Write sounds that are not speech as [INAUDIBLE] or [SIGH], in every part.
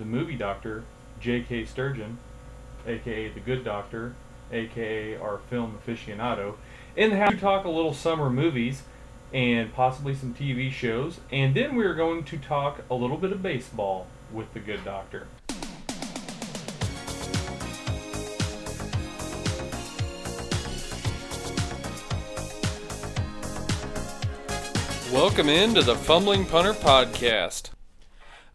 the movie doctor, J.K. Sturgeon, aka the Good Doctor, aka our film aficionado, the house to talk a little summer movies and possibly some TV shows, and then we're going to talk a little bit of baseball with the Good Doctor. Welcome into the Fumbling Punter Podcast.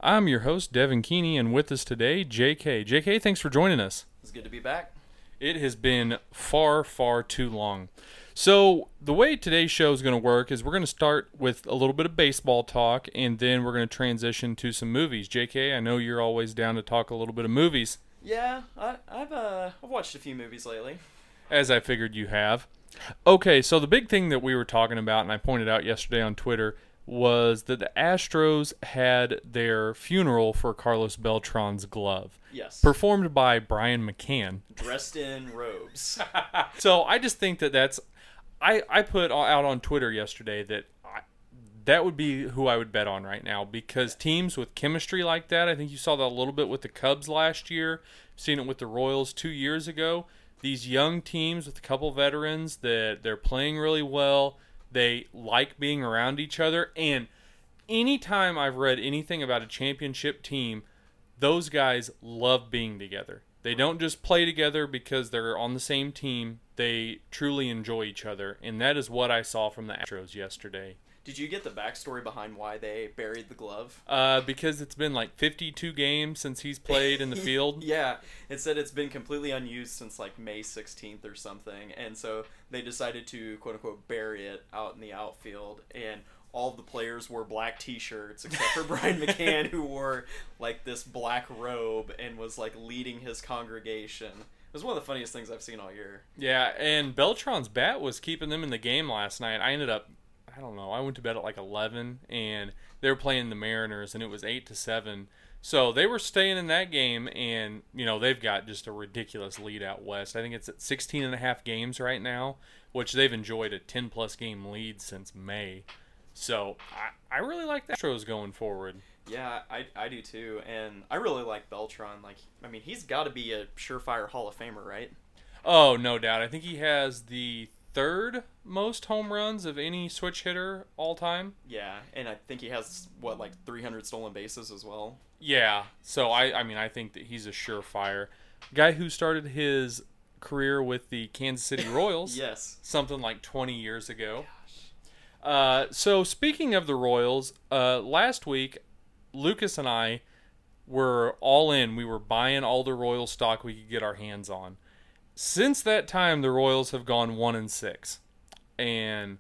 I'm your host, Devin Keeney, and with us today, JK. JK, thanks for joining us. It's good to be back. It has been far, far too long. So, the way today's show is going to work is we're going to start with a little bit of baseball talk, and then we're going to transition to some movies. JK, I know you're always down to talk a little bit of movies, Yeah, I, I've uh, I've watched a few movies lately. as I figured you have. Okay, so the big thing that we were talking about, and I pointed out yesterday on Twitter, was that the Astros had their funeral for Carlos Beltran's glove, Yes, performed by Brian McCann. dressed in robes. [LAUGHS] So I just think that that's I I put out on Twitter yesterday that I, that would be who I would bet on right now because teams with chemistry like that, I think you saw that a little bit with the Cubs last year, seen it with the Royals 2 years ago. These young teams with a couple veterans that they're playing really well, they like being around each other and anytime I've read anything about a championship team, those guys love being together. They don't just play together because they're on the same team. They truly enjoy each other, and that is what I saw from the Astros yesterday. Did you get the backstory behind why they buried the glove? Uh, because it's been like 52 games since he's played in the [LAUGHS] field. Yeah, it said it's been completely unused since like May 16th or something, and so they decided to quote unquote bury it out in the outfield, and all the players wore black T-shirts except for [LAUGHS] Brian McCann, who wore like this black robe and was like leading his congregation. It was one of the funniest things I've seen all year. Yeah, and Beltran's bat was keeping them in the game last night. I ended up, I don't know, I went to bed at like 11, and they were playing the Mariners, and it was 8 to 7. So they were staying in that game, and, you know, they've got just a ridiculous lead out west. I think it's at 16 and a half games right now, which they've enjoyed a 10 plus game lead since May. So I, I really like the Astros going forward. Yeah, I, I do too, and I really like Beltran. Like, I mean, he's got to be a surefire Hall of Famer, right? Oh, no doubt. I think he has the third most home runs of any switch hitter all time. Yeah, and I think he has what like 300 stolen bases as well. Yeah. So I, I mean, I think that he's a surefire guy who started his career with the Kansas City [LAUGHS] Royals. Yes. Something like 20 years ago. Uh, so speaking of the Royals, uh, last week, Lucas and I were all in. We were buying all the Royal stock we could get our hands on. Since that time, the Royals have gone one and six, and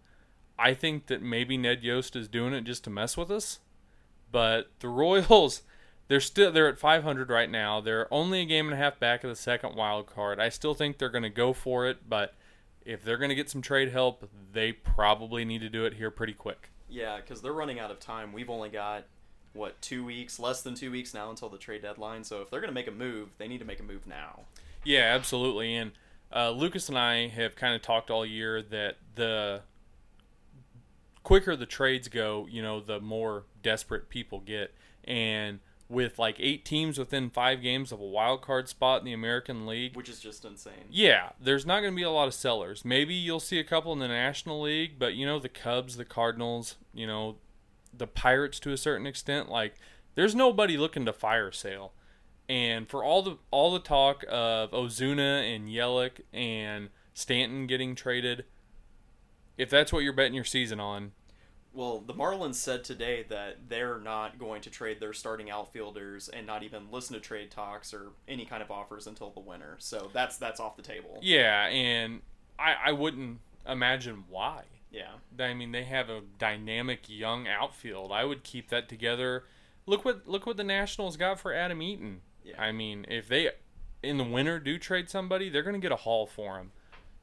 I think that maybe Ned Yost is doing it just to mess with us. But the Royals, [LAUGHS] they're still they're at 500 right now. They're only a game and a half back of the second wild card. I still think they're going to go for it, but if they're going to get some trade help, they probably need to do it here pretty quick. Yeah, because they're running out of time. We've only got what two weeks, less than two weeks now until the trade deadline. So if they're going to make a move, they need to make a move now. Yeah, absolutely. And uh, Lucas and I have kind of talked all year that the quicker the trades go, you know, the more desperate people get. And with like eight teams within five games of a wild card spot in the American League, Which is just insane. yeah, there's not going to be a lot of sellers. Maybe you'll see a couple in the National League, but you know, the Cubs, the Cardinals, you know, the Pirates to a certain extent, like there's nobody looking to fire sale. And for all the all the talk of Ozuna and Yelich and Stanton getting traded, if that's what you're betting your season on, Well, the Marlins said today that they're not going to trade their starting outfielders and not even listen to trade talks or any kind of offers until the winter. So that's that's off the table. yeah, and I I wouldn't imagine why. Yeah. I mean, they have a dynamic young outfield. I would keep that together. Look what look what the Nationals got for Adam Eaton. Yeah. I mean, if they in the winter do trade somebody, they're going to get a haul for him.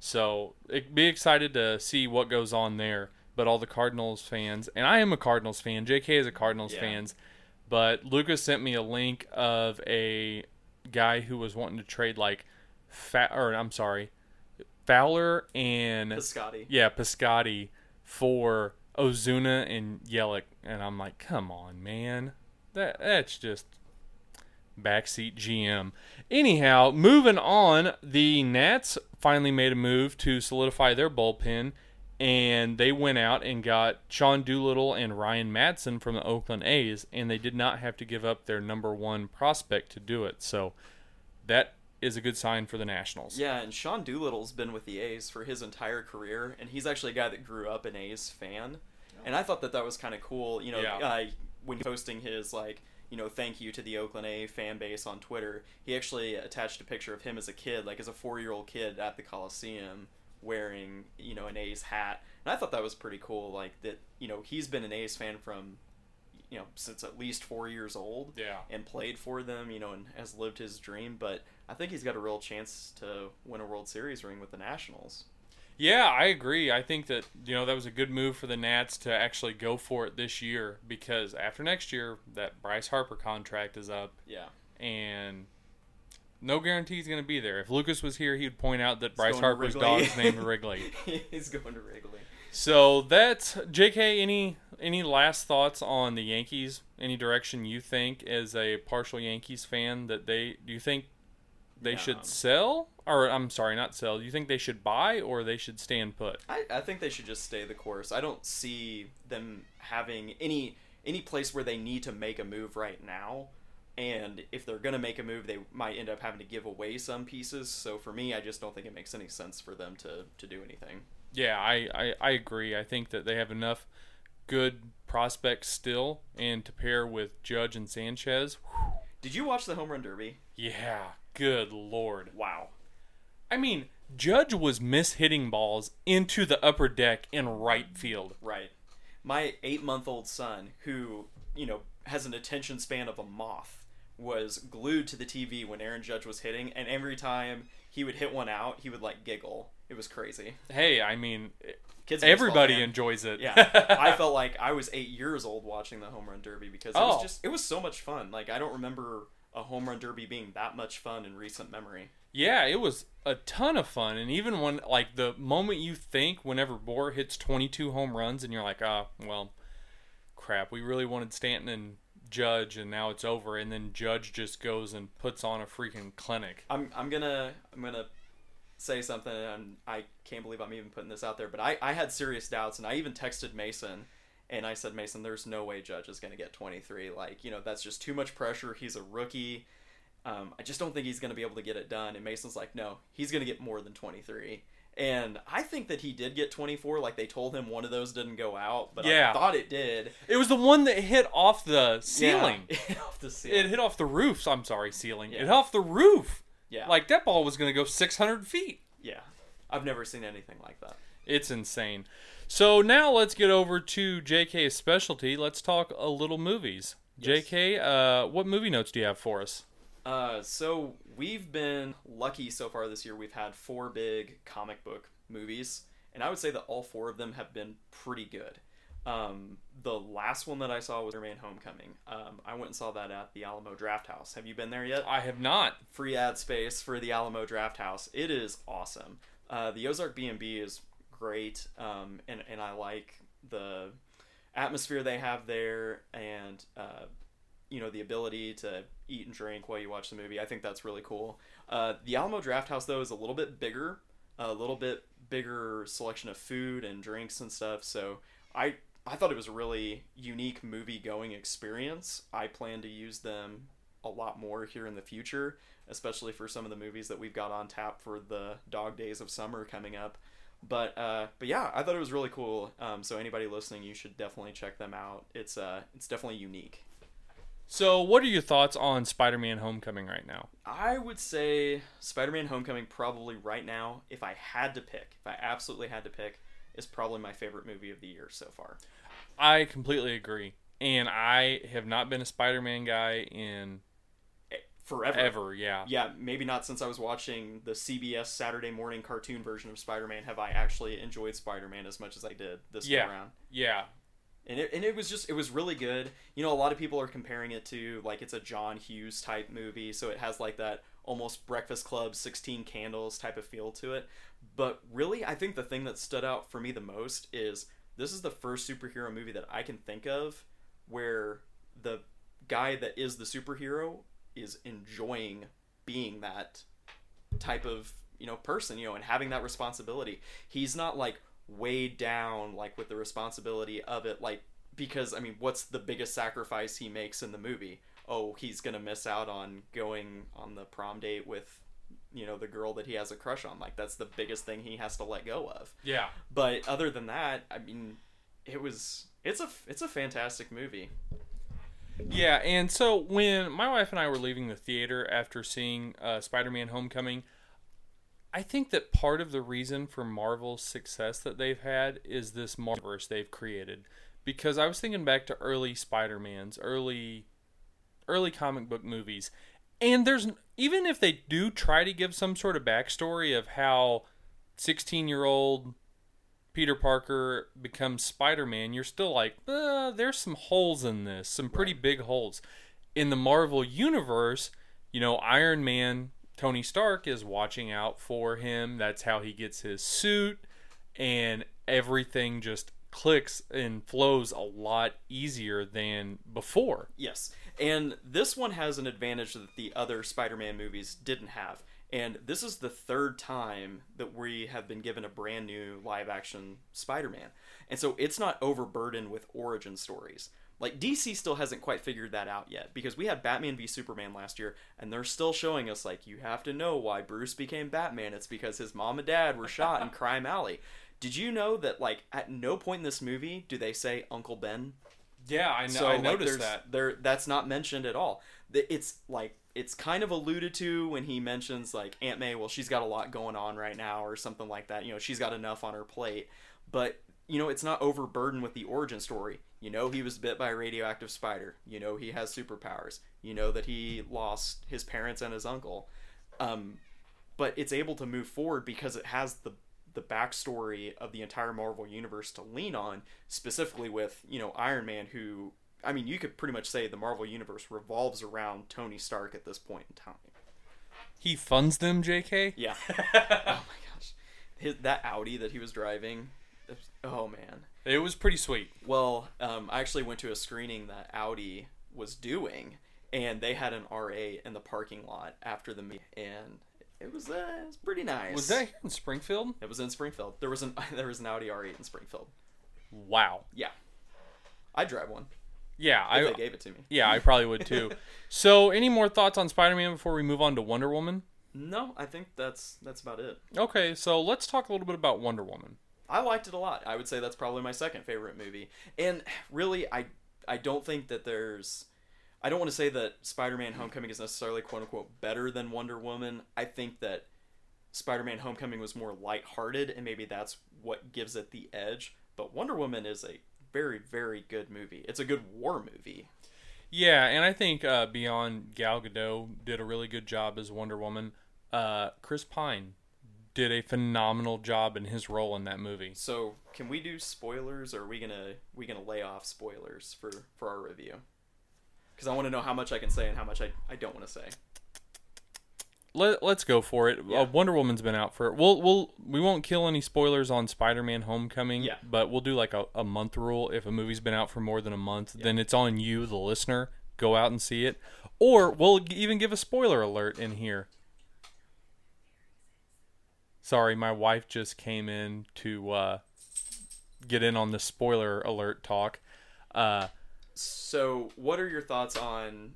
So it, be excited to see what goes on there. But all the Cardinals fans, and I am a Cardinals fan. J.K. is a Cardinals Yeah. fans. But Lucas sent me a link of a guy who was wanting to trade like, fa- or I'm sorry, Fowler and Piscotti. yeah, Piscotti for Ozuna and Yelich, and I'm like, come on, man, that that's just backseat GM. Anyhow, moving on, the Nats finally made a move to solidify their bullpen, and they went out and got Sean Doolittle and Ryan Madson from the Oakland A's, and they did not have to give up their number one prospect to do it. So that is a good sign for the Nationals. Yeah, and Sean Doolittle's been with the A's for his entire career, and he's actually a guy that grew up an A's fan. And I thought that that was kind of cool. You know, Yeah. uh, when posting his like, you know, thank you to the Oakland A fan base on Twitter, he actually attached a picture of him as a kid, like as a four-year-old kid at the Coliseum, wearing you know an A's hat. And I thought that was pretty cool. Like that, you know, he's been an A's fan from, you know, since at least four years old Yeah. and played for them, you know, and has lived his dream. But I think he's got a real chance to win a World Series ring with the Nationals. Yeah, I agree. I think that you know that was a good move for the Nats to actually go for it this year because after next year that Bryce Harper contract is up Yeah. and no guarantee he's going to be there. If Lucas was here, he would point out that Bryce Harper's dog's named Wrigley. [LAUGHS] he's going to Wrigley. So that's JK. Any any last thoughts on the Yankees? Any direction you think, as a partial Yankees fan, that they do you think they should sell, or I'm sorry, not sell? You think they should buy, or they should stand put? I, I think they should just stay the course. I don't see them having any any place where they need to make a move right now. And if they're gonna make a move, they might end up having to give away some pieces. So for me, I just don't think it makes any sense for them to, to do anything. Yeah, I, I, I agree. I think that they have enough good prospects still, and to pair with Judge and Sanchez, whew, Did you watch the home run derby? yeah, good lord. Wow. I mean, Judge was mishitting balls into the upper deck in right field. Right. My eight month old son, who, you know, has an attention span of a moth, was glued to the TV when Aaron Judge was hitting, and every time he would hit one out, he would like giggle. It was crazy. Hey, I mean, Kids everybody baseball enjoys it. yeah, I [LAUGHS] felt like I was eight years old watching the home run derby because it was Oh. just it was so much fun. Like I don't remember a home run derby being that much fun in recent memory. Yeah, it was a ton of fun. And even when, like, the moment you think whenever Bour hits 22 home runs and you're like, ah, well, crap, we really wanted Stanton and Judge and now it's over. And then Judge just goes and puts on a freaking clinic. I'm I'm gonna I'm gonna say something and I can't believe I'm even putting this out there, but I, I had serious doubts and I even texted Mason and I said, Mason, there's no way Judge is gonna get twenty three. Like, you know, that's just too much pressure. He's a rookie. Um, I just don't think he's gonna be able to get it done. And Mason's like, No, he's gonna get more than twenty three. And I think that he did get 24. Like they told him one of those didn't go out, but Yeah. I thought it did. It was the one that hit off the ceiling. Yeah, [LAUGHS] off the ceiling. It hit off the roof. I'm sorry, ceiling. It hit off the roof. yeah, Like, that ball was going to go 600 feet. yeah. I've never seen anything like that. It's insane. So now let's get over to JK's specialty. Let's talk a little movies. Yes. JK, uh, what movie notes do you have for us? Uh, so we've been lucky so far this year. We've had four big comic book movies, and I would say that all four of them have been pretty good. Um, the last one that I saw was Spider-Man: Homecoming. Um, I went and saw that at the Alamo Draft House. Have you been there yet? I have not. Free ad space for the Alamo Draft House. It is awesome. Uh, the Ozark B&B is great, um, and and I like the atmosphere they have there, and uh, you know the ability to eat and drink while you watch the movie. I think that's really cool. Uh, the Alamo Draft House though is a little bit bigger, a little bit bigger selection of food and drinks and stuff. So I I thought it was a really unique movie going experience. I plan to use them a lot more here in the future, especially for some of the movies that we've got on tap for the dog days of summer coming up. But uh, but yeah, I thought it was really cool. Um, so anybody listening, you should definitely check them out. It's uh it's definitely unique. So, what are your thoughts on Spider-Man: Homecoming right now? I would say Spider-Man: Homecoming probably right now, if I had to pick, if I absolutely had to pick, is probably my favorite movie of the year so far. I completely agree, and I have not been a Spider-Man guy in Forever. ever. Yeah, Yeah, maybe not since I was watching the CBS Saturday morning cartoon version of Spider-Man have I actually enjoyed Spider-Man as much as I did this Yeah. go around. yeah, And it, and it was just it was really good. You know, a lot of people are comparing it to like it's a John Hughes type movie, so it has like that almost Breakfast Club 16 Candles type of feel to it. But really, I think the thing that stood out for me the most is this is the first superhero movie that I can think of where the guy that is the superhero is enjoying being that type of you know person you know and having that responsibility. He's not like weighed down like with the responsibility of it like because i mean what's the biggest sacrifice he makes in the movie? Oh he's gonna miss out on going on the prom date with you know the girl that he has a crush on. Like that's the biggest thing he has to let go of. Yeah. but other than that i mean it was it's a it's a fantastic movie Yeah, and so when my wife and I were leaving the theater after seeing uh, Spider-Man: Homecoming, I think that part of the reason for Marvel's success that they've had is this Marvelverse they've created. Because I was thinking back to early Spider-Mans, early early comic book movies, and there's even if they do try to give some sort of backstory of how 16-year-old Peter Parker becomes Spider Man, you're still like, uh, there's some holes in this, some pretty big holes. In the Marvel Universe, you know, Iron Man, Tony Stark is watching out for him. That's how he gets his suit, and everything just clicks and flows a lot easier than before. Yes. And this one has an advantage that the other Spider Man movies didn't have. And this is the third time that we have been given a brand new live action Spider Man. And so it's not overburdened with origin stories. Like DC still hasn't quite figured that out yet because we had Batman v Superman last year and they're still showing us like you have to know why Bruce became Batman. It's because his mom and dad were shot in [LAUGHS] Crime Alley. Did you know that like at no point in this movie do they say Uncle Ben? Yeah, I know. So I noticed that. there that's not mentioned at all. It's like it's kind of alluded to when he mentions like Aunt May. Well, she's got a lot going on right now, or something like that. You know, she's got enough on her plate, but you know, it's not overburdened with the origin story. You know, he was bit by a radioactive spider. You know, he has superpowers. You know that he lost his parents and his uncle. Um, but it's able to move forward because it has the the backstory of the entire Marvel universe to lean on, specifically with you know Iron Man, who I mean you could pretty much say the Marvel universe revolves around Tony Stark at this point in time. He funds them, JK? Yeah. [LAUGHS] oh my gosh, His, that Audi that he was driving. Oh man. It was pretty sweet. Well, um, I actually went to a screening that Audi was doing, and they had an R8 in the parking lot after the meet, and it was uh, it was pretty nice. Was that here in Springfield? It was in Springfield. There was an [LAUGHS] there was an Audi R8 in Springfield. Wow. Yeah, I'd drive one Yeah, if I they gave it to me. Yeah, I probably would too. [LAUGHS] so, any more thoughts on Spider-Man before we move on to Wonder Woman? No, I think that's that's about it. Okay, so let's talk a little bit about Wonder Woman. I liked it a lot. I would say that's probably my second favorite movie. And really, I I don't think that there's. I don't want to say that Spider-Man: Homecoming is necessarily "quote unquote" better than Wonder Woman. I think that Spider-Man: Homecoming was more lighthearted, and maybe that's what gives it the edge. But Wonder Woman is a very, very good movie. It's a good war movie. Yeah, and I think uh, beyond Gal Gadot did a really good job as Wonder Woman. Uh, Chris Pine did a phenomenal job in his role in that movie. So, can we do spoilers, or are we gonna we gonna lay off spoilers for for our review? Because I want to know how much I can say and how much I, I don't want to say. Let, let's go for it. Yeah. Uh, Wonder Woman's been out for we'll we'll we won't kill any spoilers on Spider-Man: Homecoming. Yeah. but we'll do like a, a month rule. If a movie's been out for more than a month, then it's on you, the listener. Go out and see it, or we'll even give a spoiler alert in here. Sorry, my wife just came in to uh, get in on the spoiler alert talk. Uh, So, what are your thoughts on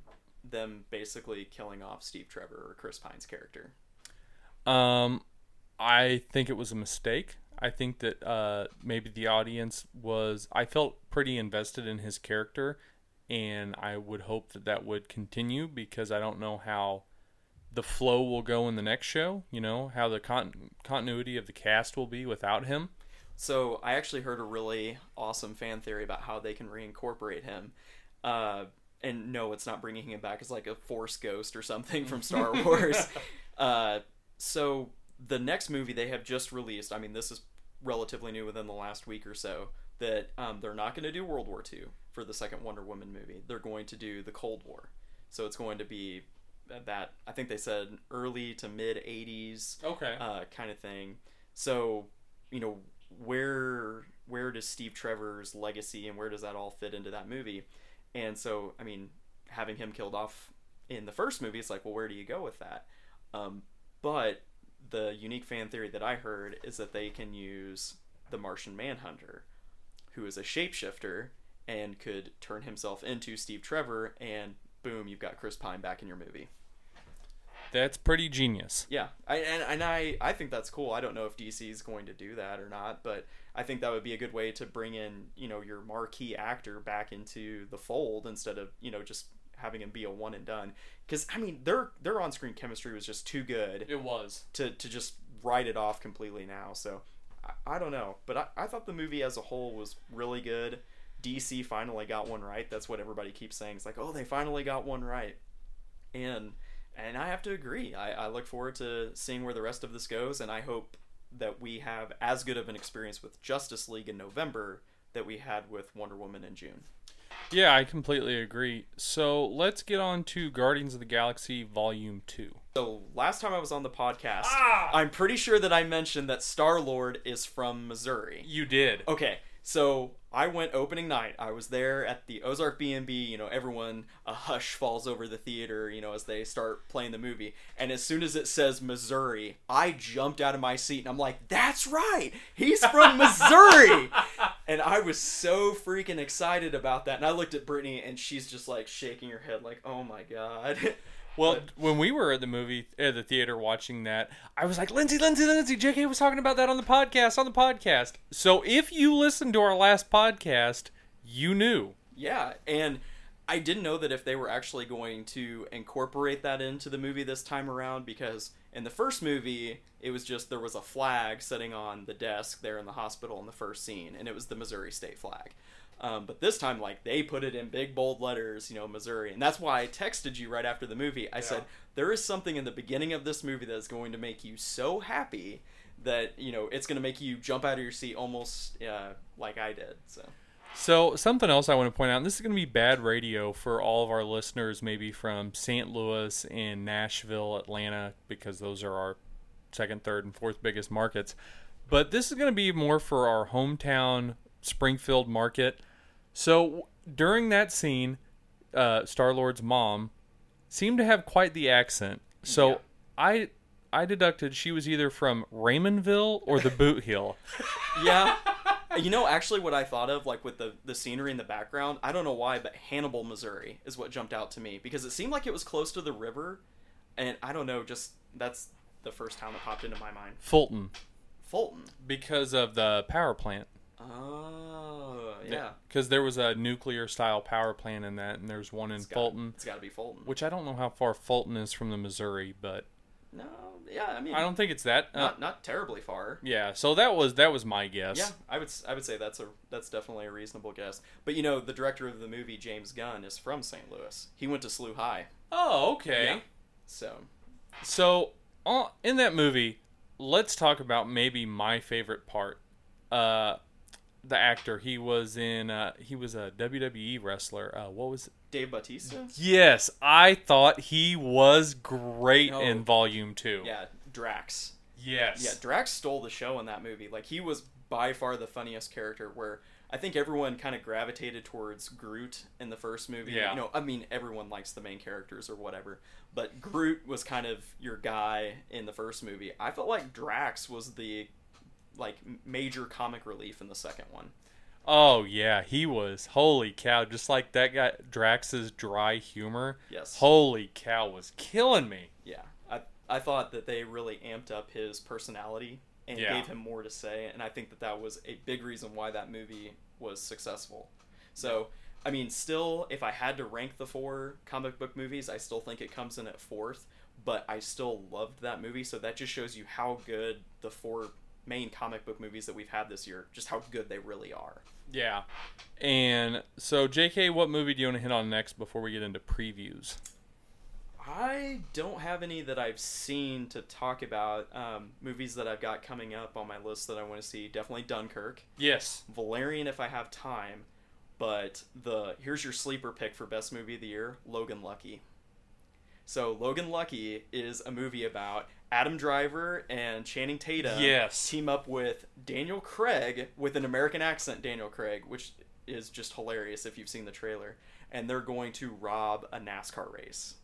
them basically killing off Steve Trevor or Chris Pine's character? Um, I think it was a mistake. I think that uh, maybe the audience was. I felt pretty invested in his character, and I would hope that that would continue because I don't know how the flow will go in the next show. You know how the con- continuity of the cast will be without him. So, I actually heard a really awesome fan theory about how they can reincorporate him. Uh, and no, it's not bringing him back as like a Force ghost or something from [LAUGHS] Star Wars. uh, so, the next movie they have just released, I mean, this is relatively new within the last week or so, that um, they're not going to do World War II for the second Wonder Woman movie. They're going to do the Cold War. So, it's going to be that, I think they said early to mid 80s Okay. uh, kind of thing. So, you know, where where does Steve Trevor's legacy and where does that all fit into that movie? And so, I mean, having him killed off in the first movie, it's like, well, where do you go with that? Um, but the unique fan theory that I heard is that they can use the Martian Manhunter, who is a shapeshifter and could turn himself into Steve Trevor, and boom, you've got Chris Pine back in your movie. That's pretty genius. Yeah, I, and, and I, I think that's cool. I don't know if DC is going to do that or not, but I think that would be a good way to bring in, you know, your marquee actor back into the fold instead of, you know, just having him be a one and done. Because I mean, their their on screen chemistry was just too good It was. to to just write it off completely now. So I, I don't know, but I, I thought the movie as a whole was really good. DC finally got one right. That's what everybody keeps saying. It's like, oh, they finally got one right, and and I have to agree. I, I look forward to seeing where the rest of this goes, and I hope that we have as good of an experience with Justice League in November that we had with Wonder Woman in June. Yeah, I completely agree. So let's get on to Guardians of the Galaxy Volume 2. So last time I was on the podcast, Ah! I'm pretty sure that I mentioned that Star Lord is from Missouri. You did. Okay, so I went opening night. I was there at the Ozark B&B. You know, everyone, a hush falls over the theater, you know, as they start playing the movie. And as soon as it says Missouri, I jumped out of my seat and I'm like, that's right! He's from Missouri! [LAUGHS] and I was so freaking excited about that. And I looked at Brittany and she's just like shaking her head like, oh my god. Well, when we were at the movie at the theater watching that, I was like, Lindsay, Lindsay, Lindsay, JK was talking about that on the podcast, on the podcast. So if you listened to our last podcast, you knew. Yeah, and I didn't know that if they were actually going to incorporate that into the movie this time around because in the first movie it was just there was a flag sitting on the desk there in the hospital in the first scene and it was the Missouri state flag. Um, but this time, like they put it in big bold letters, you know, Missouri, and that's why I texted you right after the movie. I said there is something in the beginning of this movie that is going to make you so happy that you know it's going to make you jump out of your seat almost uh, like I did. So So something else I want to point out, and this is going to be bad radio for all of our listeners, maybe from St. Louis and Nashville, Atlanta, because those are our second, third, and fourth biggest markets. But this is going to be more for our hometown Springfield market. So during that scene, uh, Star Lord's mom seemed to have quite the accent. So Yeah. I I deducted she was either from Raymondville or the Boot Heel. [LAUGHS] yeah. You know, actually, what I thought of, like with the the scenery in the background, I don't know why, but Hannibal, Missouri, is what jumped out to me because it seemed like it was close to the river, and I don't know, just that's the first town that popped into my mind. Fulton Fulton. because of the power plant. Oh, yeah. Because there was a nuclear style power plant in that, and there's one in It's gotta- Fulton, It's got to be Fulton. which I don't know how far Fulton is from the Missouri, but No, yeah, I mean, I don't think it's that. Uh, not not terribly far. yeah, so that was that was my guess. Yeah, I would I would say that's a that's definitely a reasonable guess. But you know, the director of the movie, James Gunn, is from St. Louis. He went to SLU High. Oh, okay. Yeah. So So uh, in that movie, let's talk about maybe my favorite part. Uh, the actor he was in. Uh, he was a WWE wrestler. Uh, what was? It? Dave Bautista. Yes, I thought he was great Oh. in Volume Two. Yeah, Drax. Yes. Yeah, Drax stole the show in that movie. Like he was by far the funniest character. Where I think everyone kind of gravitated towards Groot in the first movie. Yeah. You know, I mean, everyone likes the main characters or whatever, but Groot was kind of your guy in the first movie. I felt like Drax was the like major comic relief in the second one. Oh yeah, he was. Holy cow! Just like that guy Drax's dry humor. Yes. Holy cow, was killing me. Yeah, I I thought that they really amped up his personality and Yeah. gave him more to say, and I think that that was a big reason why that movie was successful. So, I mean, still, if I had to rank the four comic book movies, I still think it comes in at fourth. But I still loved that movie, so that just shows you how good the four main comic book movies that we've had this year, just how good they really are. Yeah. And so, J.K., what movie do you want to hit on next before we get into previews? I don't have any that I've seen to talk about. Um, movies that I've got coming up on my list that I want to see definitely Dunkirk, Yes. Valerian if I have time, but the here's your sleeper pick for best movie of the year, Logan Lucky. So Logan Lucky is a movie about Adam Driver and Channing Tatum Yes. team up with Daniel Craig with an American accent Daniel Craig, which is just hilarious if you've seen the trailer, and they're going to rob a NASCAR race.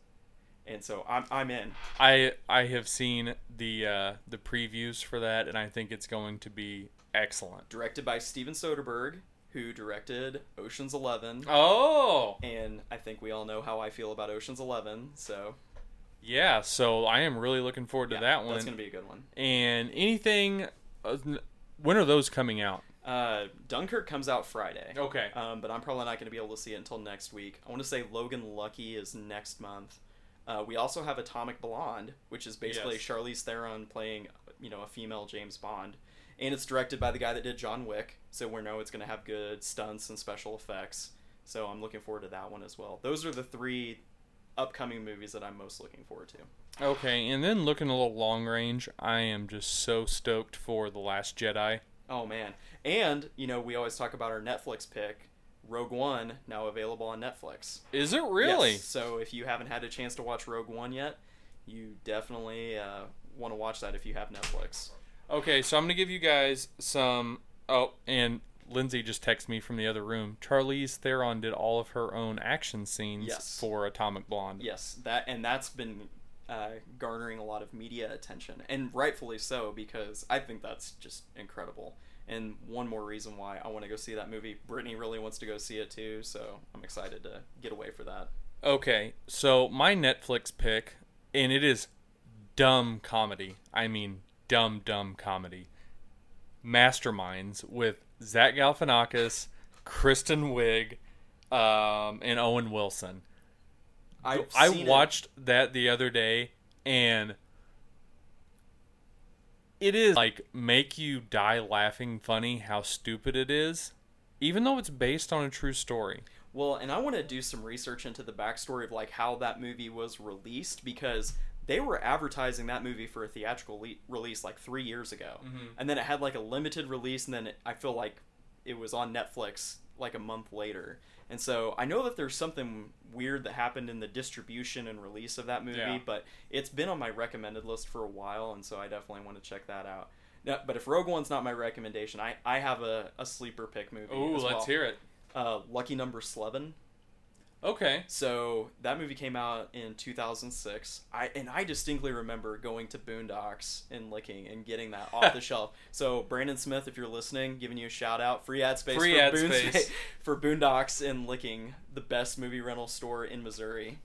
and so I'm I'm in. I I have seen the uh, the previews for that, and I think it's going to be excellent. Directed by Steven Soderbergh, who directed Ocean's 11. Oh. and I think we all know how I feel about Ocean's Eleven. So yeah. So I am really looking forward to yeah, that one. That's gonna be a good one. And anything, uh, when are those coming out? Uh, Dunkirk comes out Friday. Okay. Um, but I'm probably not going to be able to see it until next week. I want to say Logan Lucky is next month. Uh, we also have Atomic Blonde, which is basically Yes. Charlize Theron playing, you know, a female James Bond, and it's directed by the guy that did John Wick. So we know it's going to have good stunts and special effects. So I'm looking forward to that one as well. Those are the three upcoming movies that I'm most looking forward to. Okay, and then looking a little long range, I am just so stoked for the Last Jedi. Oh man. And, you know, we always talk about our Netflix pick, Rogue One, now available on Netflix. Is it really? Yes. So if you haven't had a chance to watch Rogue One yet, you definitely uh, want to watch that if you have Netflix. Okay, so I'm gonna give you guys some. Oh, and Lindsay just texted me from the other room. Charlize Theron did all of her own action scenes Yes. for Atomic Blonde. Yes, that and that's been uh, garnering a lot of media attention, and rightfully so because I think that's just incredible. And one more reason why I want to go see that movie. Brittany really wants to go see it too, so I'm excited to get away for that. Okay, so my Netflix pick, and it is dumb comedy. I mean, dumb, dumb comedy. Masterminds with Zach Galifianakis, Kristen Wiig, um, and Owen Wilson. I've I seen it. watched that the other day, and it is like make you die laughing funny how stupid it is, even though it's based on a true story. Well, and I want to do some research into the backstory of like how that movie was released because they were advertising that movie for a theatrical le- release like three years ago, Mhm. and then it had like a limited release, and then it, I feel like it was on Netflix like a month later. And so I know that there's something weird that happened in the distribution and release of that movie, Yeah. but it's been on my recommended list for a while, and so I definitely want to check that out. Now, but if Rogue One's not my recommendation, I, I have a, a sleeper pick movie. Ooh, as let's hear it. Uh, Lucky Number Slevin. Okay. So that movie came out in 2006. I and I distinctly remember going to Boondocks and Licking and getting that off the [LAUGHS] shelf. So Brandon Smith, if you're listening, giving you a shout out, free ad space Free for ad Boon space. [LAUGHS] For Boondocks and Licking, the best movie rental store in Missouri.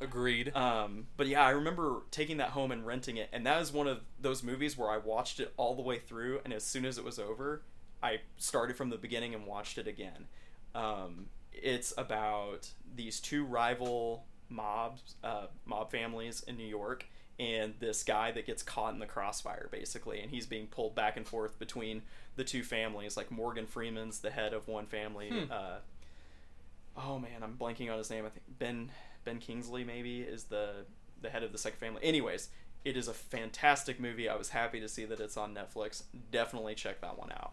Agreed. Um, but yeah, I remember taking that home and renting it, and that is one of those movies where I watched it all the way through, and as soon as it was over, I started from the beginning and watched it again. Um, it's about these two rival mobs, uh, mob families in New York, and this guy that gets caught in the crossfire, basically, and he's being pulled back and forth between the two families. Like Morgan Freeman's the head of one family. Hmm. Uh, oh man, I'm blanking on his name. I think Ben Ben Kingsley maybe is the the head of the second family. Anyways, it is a fantastic movie. I was happy to see that it's on Netflix. Definitely check that one out.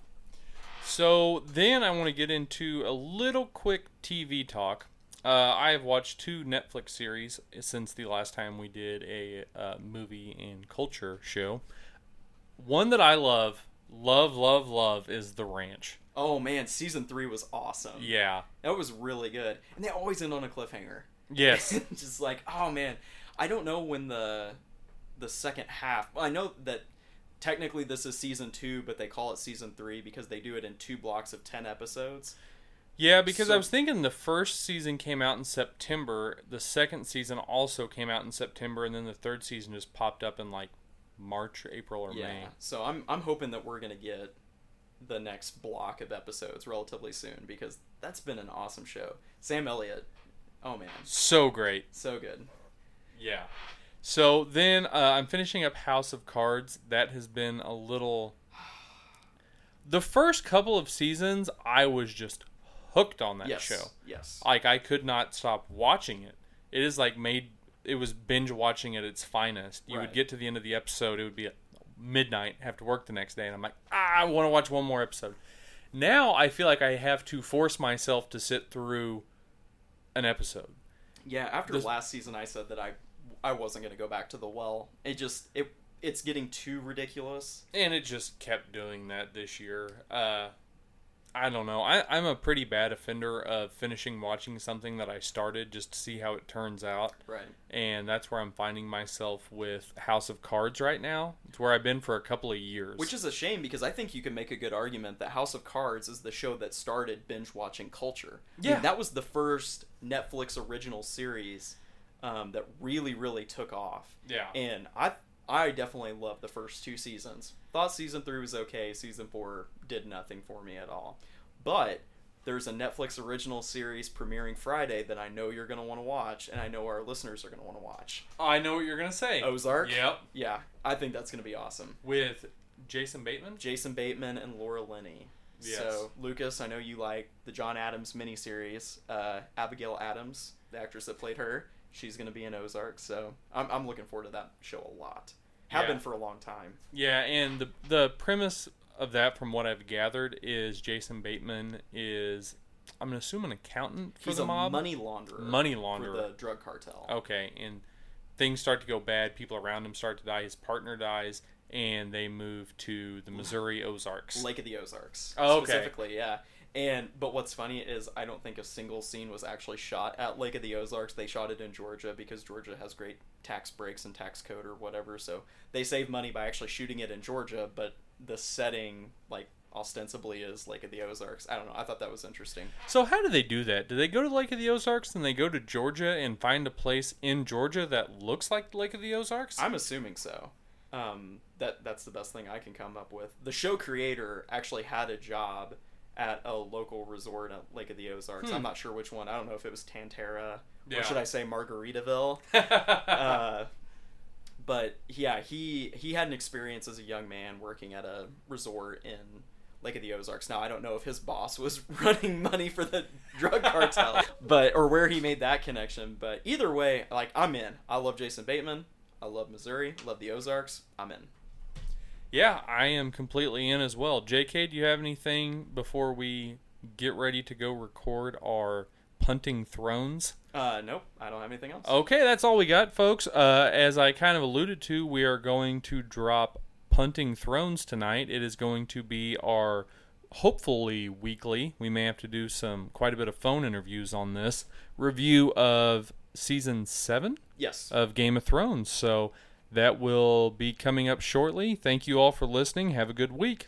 So then I want to get into a little quick TV talk. Uh, I have watched two Netflix series since the last time we did a uh, movie and culture show. One that I love, love, love, love is The Ranch. Oh man, season three was awesome. Yeah. That was really good. And they always end on a cliffhanger. Yes. [LAUGHS] Just like, oh man, I don't know when the the second half. Well, I know that technically this is season two, but they call it season three because they do it in two blocks of ten episodes. Yeah, because I was thinking the first season came out in September, the second season also came out in September, and then the third season just popped up in like March, April, or yeah. May. So I'm I'm hoping that we're gonna get the next block of episodes relatively soon because that's been an awesome show. Sam Elliott, oh man, So great. so good. Yeah. So then uh, I'm finishing up House of Cards. That has been a little. The first couple of seasons, I was just hooked on that yes. show. Yes. Like I could not stop watching it. It is like made. It was binge watching at its finest. You would get to the end of the episode, it would be midnight, have to work the next day, and I'm like, ah, I want to watch one more episode. Now I feel like I have to force myself to sit through an episode. Yeah, after This- last season, I said that I I wasn't gonna go back to the well. It just it it's getting too ridiculous. and it just kept doing that this year. Uh, I don't know. I, I'm a pretty bad offender of finishing watching something that I started just to see how it turns out. Right. And that's where I'm finding myself with House of Cards right now. It's where I've been for a couple of years. Which is a shame because I think you can make a good argument that House of Cards is the show that started binge watching culture. I mean, Yeah. that was the first Netflix original series um, that really, really took off. yeah. And I I definitely loved the first two seasons. Thought season three was okay. Season four did nothing for me at all. But there's a Netflix original series premiering Friday that I know you're going to want to watch, and I know our listeners are going to want to watch. I know what you're gonna say. Ozark. Yep. Yeah, I think that's going to be awesome. With Jason Bateman. Jason Bateman and Laura Linney. Yes. So Lucas, I know you like the John Adams miniseries. Uh, Abigail Adams, the actress that played her, she's going to be in Ozark. So I'm, I'm looking forward to that show a lot. Have Yeah. been for a long time. Yeah, and the the premise of that, from what I've gathered, is Jason Bateman is, I'm gonna assume an accountant for He's the a mob. money launderer. Money for launderer. the drug cartel. Okay, and things start to go bad. People around him start to die. His partner dies, and they move to the Missouri Ozarks. Lake of the Ozarks. Oh, okay. Specifically, yeah. And but what's funny is I don't think a single scene was actually shot at Lake of the Ozarks. They shot it in Georgia because Georgia has great tax breaks and tax code or whatever. So they save money by actually shooting it in Georgia, but the setting like ostensibly is Lake of the Ozarks. I don't know. I thought that was interesting. So how do they do that? Do they go to Lake of the Ozarks and they go to Georgia and find a place in Georgia that looks like Lake of the Ozarks? I'm assuming so. Um, that that's the best thing I can come up with. The show creator actually had a job at a local resort at Lake of the Ozarks. Hmm. I'm not sure which one. I don't know if it was Tan-Tar-A Yeah. or should I say Margaritaville. [LAUGHS] uh, but yeah, he he had an experience as a young man working at a resort in Lake of the Ozarks. Now I don't know if his boss was [LAUGHS] running money for the drug cartel, [LAUGHS] but or where he made that connection. But either way, like I'm in. I love Jason Bateman. I love Missouri. Love the Ozarks. I'm in. Yeah, I am completely in as well. JK, do you have anything before we get ready to go record our punting thrones? Uh, nope. I don't have anything else. Okay, that's all we got, folks. Uh, as I kind of alluded to, we are going to drop Punting Thrones tonight. It is going to be our hopefully weekly. We may have to do some quite a bit of phone interviews on this review of season seven Yes. of Game of Thrones. So that will be coming up shortly. Thank you all for listening. Have a good week.